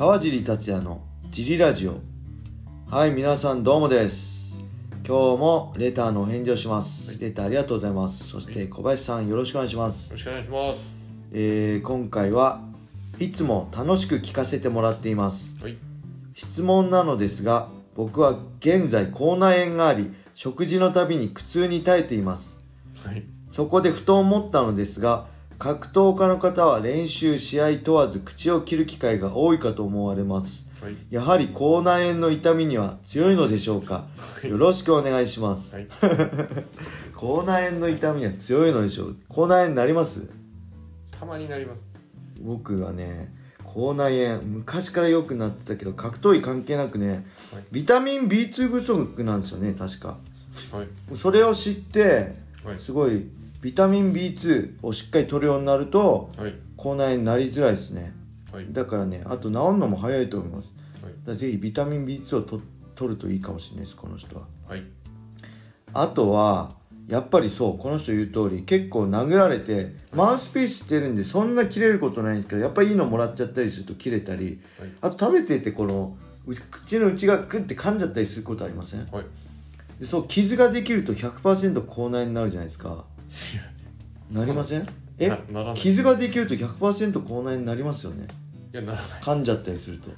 川尻達也のジリラジオ。はい皆さんどうもです。今日もレターのお返事をします、レターありがとうございます。そして小林さんよろしくお願いします。よろしくお願いします。えー今回はいつも楽しく聞かせてもらっています。はい。質問なのですが僕は現在口内炎があり食事のたびに苦痛に耐えています。はい。そこでふと思ったのですが格闘家の方は練習試合問わず口を切る機会が多いかと思われますはい。やはり口内炎の痛みには強いのでしょうか？よろしくお願いします、はい。口内炎の痛みは強いのでしょう？口内炎になります？たまになります。僕はね口内炎昔から良くなってたけど格闘技関係なくねはいビタミン B2 不足なんですよね確かはい。それを知ってはい。すごいビタミン B2 をしっかり取るようになるとはい。口内炎になりづらいですねはい。だからねあと治るのも早いと思いますはい。だぜひビタミン B2 をと取るといいかもしれないですこの人ははい。あとはやっぱりそうこの人言う通り結構殴られてマウスピースしてるんでそんな切れることないんですけどやっぱりいいのもらっちゃったりすると切れたりはい。あと食べててこのう口の内がグッて噛んじゃったりすることありません？はい。でそう傷ができると100%口内炎になるじゃないですか なりません？え？なならない。い傷ができると100%口内炎になりますよね。や、ならない。噛んじゃったりすると。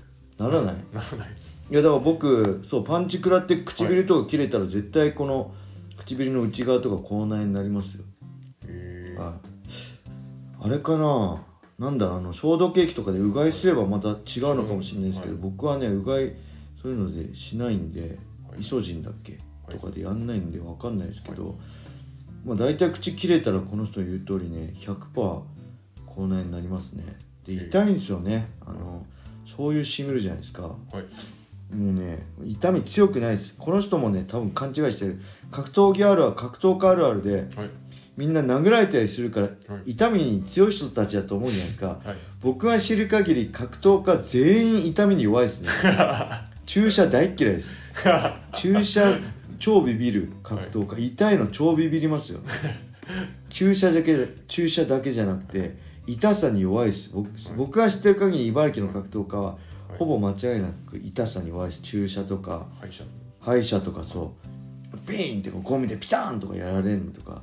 ならない？ならないです。いやだから僕そうパンチ食らって唇とか切れたら絶対この唇の内側とか口内炎になりますよ、えー。はい。あれかな？なんだろうあの消毒液とかでうがいすればまた違うのかもしれないですけど、はい。僕はねうがいそういうのでしないんで、はい。イソジンだっけ、はいとかでやんないんでわかんないですけど、まあ大体口切れたらこの人言う通りね100%口内炎になりますね。で痛いんですよね。あの醤油しみるじゃないですか。はい。もうね痛み強くないです。この人もね多分勘違いしてる。格闘技あるある格闘家あるあるではい。みんな殴られたりするからはい。痛みに強い人たちだと思うじゃないですか。はい。僕が知る限り格闘家全員痛みに弱いですね。注射大っ嫌いです。注射超ビビる格闘家、痛いの超ビビりますよ注射だけ注射だけじゃなくて痛さに弱いです。僕僕が知ってる限り茨城の格闘家ははい。ほぼ間違いなく痛さに弱いです。注射とか歯医者。歯医者とかそう。ピーンってこうゴミでピターンとかやられるのとか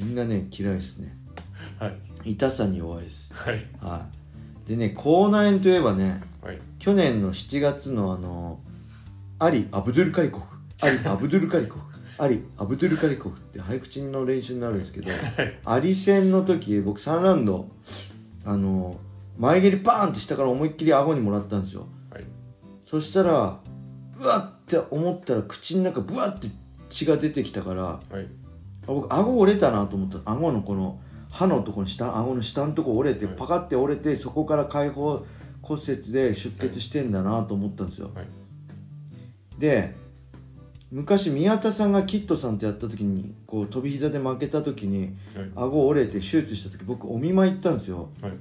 みんなね嫌いですね。はい。痛さに弱いです。はい。はい。でね口内炎といえばねはい。去年の7月のあのアリ・アブドゥルカリコフアリ・アブドゥルカリコフ。アリ・アブドゥルカリコフって早口の練習になるんですけどアリ戦の時僕3ラウンドあの前蹴りバーンって下から思いっきり顎にもらったんですよ。はい。そしたらうわっって思ったら口の中ブワって血が出てきたからはい。あ僕顎折れたなと思った。ら顎のこの歯のところ下顎の下のとこ折れてはい。パカって折れてそこから開放骨折で出血してんだなと思ったんですよ、はい。で昔宮田さんがキッドさんとやった時にこう飛び膝で負けた時にはい。顎折れて手術した時僕お見舞い行ったんですよはい。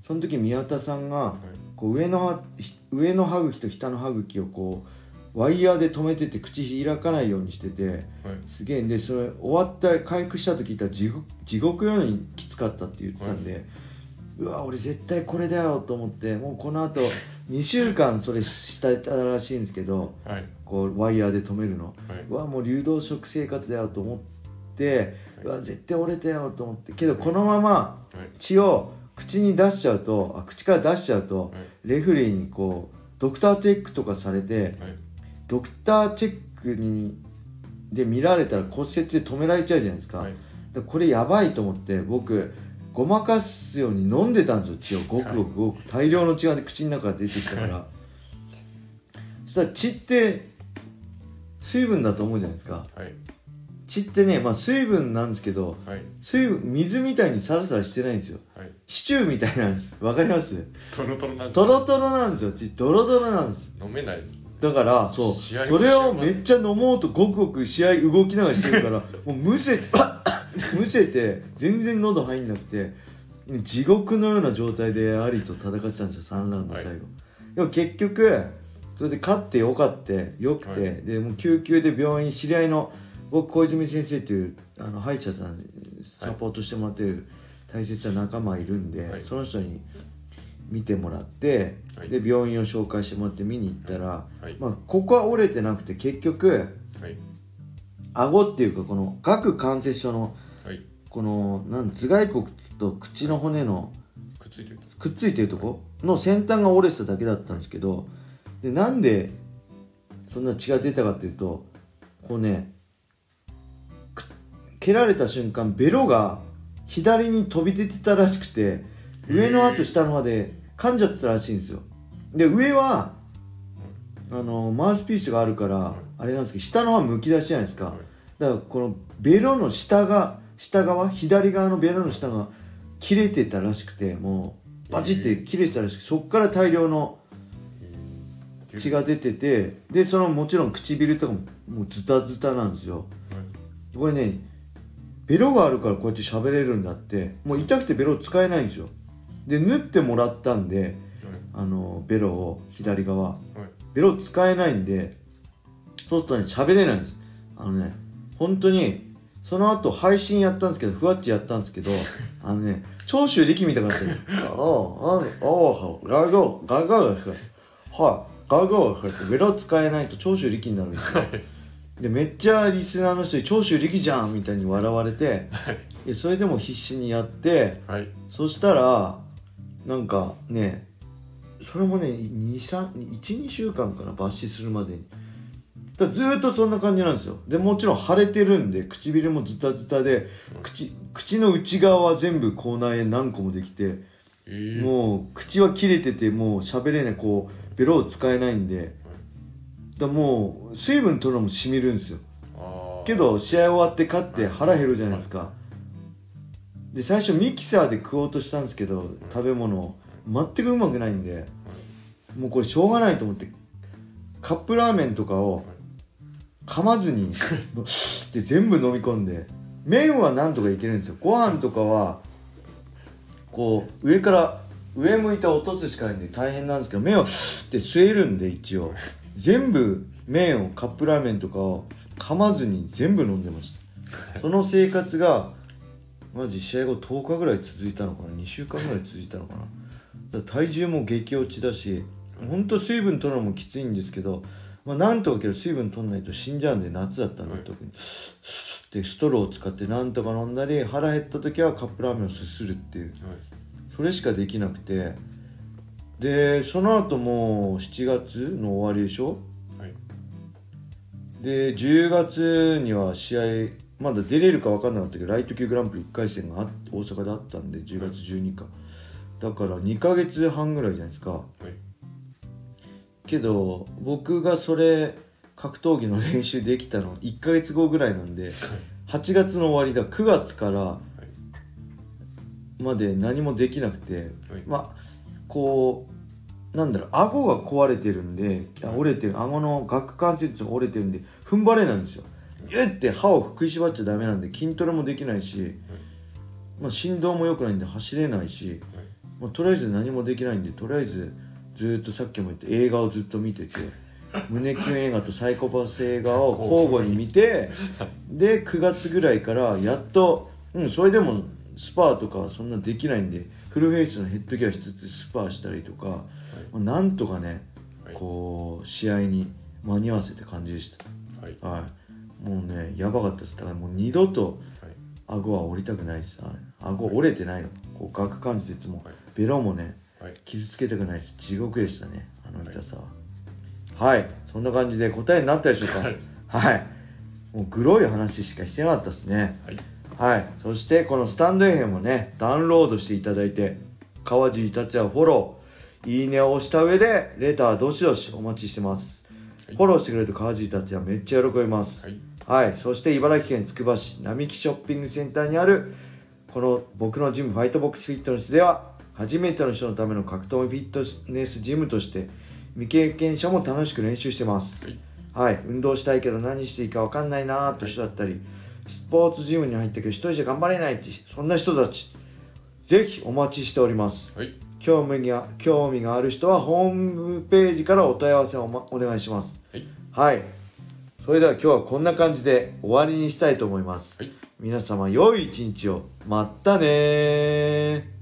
その時宮田さんがはい。こう上の歯ひ上の歯茎と下の歯茎をこうワイヤーで止めてて口開かないようにしててはい。すげえんでそれ終わった回復したと聞いたら地獄地獄ようにきつかったって言ってたんで、うわ俺絶対これだよと思ってもうこのあと2週間それしてたらしいんですけどはい。こうワイヤーで止めるのはい。うわもう流動食生活だよと思ってうわ絶対折れたよと思ってけどこのままはい。血を口に出しちゃうとあ口から出しちゃうとはい。レフェリーにこうドクターチェックとかされてはい。ドクターチェックにで見られたら骨折で止められちゃうじゃないですか,、はい。これやばいと思って僕ごまかすように飲んでたんですよ血を。ごくごくごく。大量の血が口の中から出てきたから。そしたら血って水分だと思うじゃないですか。はい。血ってね、まあ、水分なんですけどはい。水分水みたいにサラサラしてないんですよ。はい。シチューみたいなんです。わかります？トロトロなんです。トロトロなんですよ。血ドロドロなんです。飲めないです。だからそう。それをめっちゃ飲もうとごくごく試合動きながらしてるから もうむせてむせて全然喉入んなくて地獄のような状態でアリと戦ってたんですよ3ラウンド最後、はい。でも結局それで勝ってよかってよくて、はい。でもう救急で病院知り合いの僕小泉先生っていうあの歯医者さんサポートしてもらってる大切な仲間いるんで、はい。その人に見てもらって、はい。で病院を紹介してもらって見に行ったら、はい。まあ、ここは折れてなくて結局はい。顎っていうかこの顎関節症のはい。このなん頭蓋骨と口の骨のくっついてるくっついてるとこ？の先端が折れてただけだったんですけどでなんでそんな血が出たかっていうとこうねく蹴られた瞬間ベロが左に飛び出てたらしくて上の後下のまで噛んじゃってたらしいんですよ。で上はあのマウスピースがあるからあれなんですけど下の歯むき出しじゃないですか。はい。だからこのベロの下が下側左側のベロの下が切れてたらしくてもうバチって切れてたらしくてそっから大量のえー。血が出ててでそのもちろん唇とかももうズタズタなんですよ。はい。これねベロがあるからこうやって喋れるんだってもう痛くてベロ使えないんですよ。で縫ってもらったんであのベロを左側。ベロ使えないんでそうするとね喋れないんです。あのね本当にその後配信やったんですけどふわっちやったんですけど あのね長州力みたいになってる。ああああガゴガゴはいガゴベロ使えないと長州力になるんですよでめっちゃリスナーの人に長州力じゃんみたいに笑われてでそれでも必死にやってはいそしたらなんかねそれもね12週間かな抜歯するまでにだずーっとそんな感じなんですよ。でもちろん腫れてるんで唇もズタズタで口口の内側は全部口内炎何個もできてえーもう口は切れててもう喋れないこうベロを使えないんでだもう水分取るのもしみるんですよ。けど試合終わって勝って腹減るじゃないですか。で最初ミキサーで食おうとしたんですけど食べ物を。全くうまくないんでもうこれしょうがないと思ってカップラーメンとかを噛まずに。で全部飲み込んで。麺はなんとかいけるんですよ。ご飯とかはこう上から上向いて落とすしかない。んで大変なんですけど麺をって吸えるんで一応。全部麺をカップラーメンとかを噛まずに全部飲んでました。その生活がマジ試合後10日ぐらい続いたのかな。2週間ぐらい続いたのかな。体重も激落ちだしほんと水分取るのもきついんですけど、まあ、なんとかけど水分取んないと死んじゃうんで夏だったんで、はい特に。でストローを使ってなんとか飲んだり腹減った時はカップラーメンをすするっていう。はい。それしかできなくて。でその後もう7月の終わりでしょ？はい。で10月には試合まだ出れるか分かんなかったけどライト級グランプリ1回戦があ大阪であったんで10月12日。だから2ヶ月半ぐらいじゃないですか。はいけど僕がそれ格闘技の練習できたの1ヶ月後ぐらいなんで8月の終わりだ9月からまで何もできなくてはい。まあこうなんだろう顎が壊れてるんであ折れてる顎の顎関節が折れてるんで踏ん張れないんですよ。ギュッて歯を食いしばっちゃダメなんで筋トレもできないし、まあ、振動も良くないんで走れないし、まあ、とりあえず何もできないんでとりあえずずーっとさっきも言った映画をずっと見てて 胸キュン映画とサイコパス映画を交互に見てで9月ぐらいからやっとうんそれでもスパーとかはそんなできないんでフルフェイスのヘッドギアしつつスパーしたりとか、まあなんとかねはい。こう試合に間に合わせて感じでしはい。たはい。もうねやばかったです。だからもう二度とはい。顎は折りたくないです。はい。顎折れてないの。こう顎関節も。はい。ベロもねはい。傷つけたくないです。地獄でしたね。あの痛さは。はい、そんな感じで答えになったでしょうか。はい。はい。もうグロい話しかしてなかったですね。はい。はい。そしてこのスタンド FM もねダウンロードしていただいて川尻達也フォローいいねを押した上でレターどしどしお待ちしてます、はい。フォローしてくれると川尻達也めっちゃ喜びます。はい。はい、そして茨城県つくば市並木ショッピングセンターにあるこの僕のジムファイトボックスフィットネスでは初めての人のための格闘技フィットネスジムとして未経験者も楽しく練習してますはいはい運動したいけど何していいか分かんないなーと人だったりスポーツジムに入ったけど一人じゃ頑張れないってそんな人たちぜひお待ちしておりますはい興味が興味がある人はホームページからお問い合わせをお,、ま、お願いしますはいはい。それでは今日はこんな感じで終わりにしたいと思います。はい皆様良い一日を。まったねー。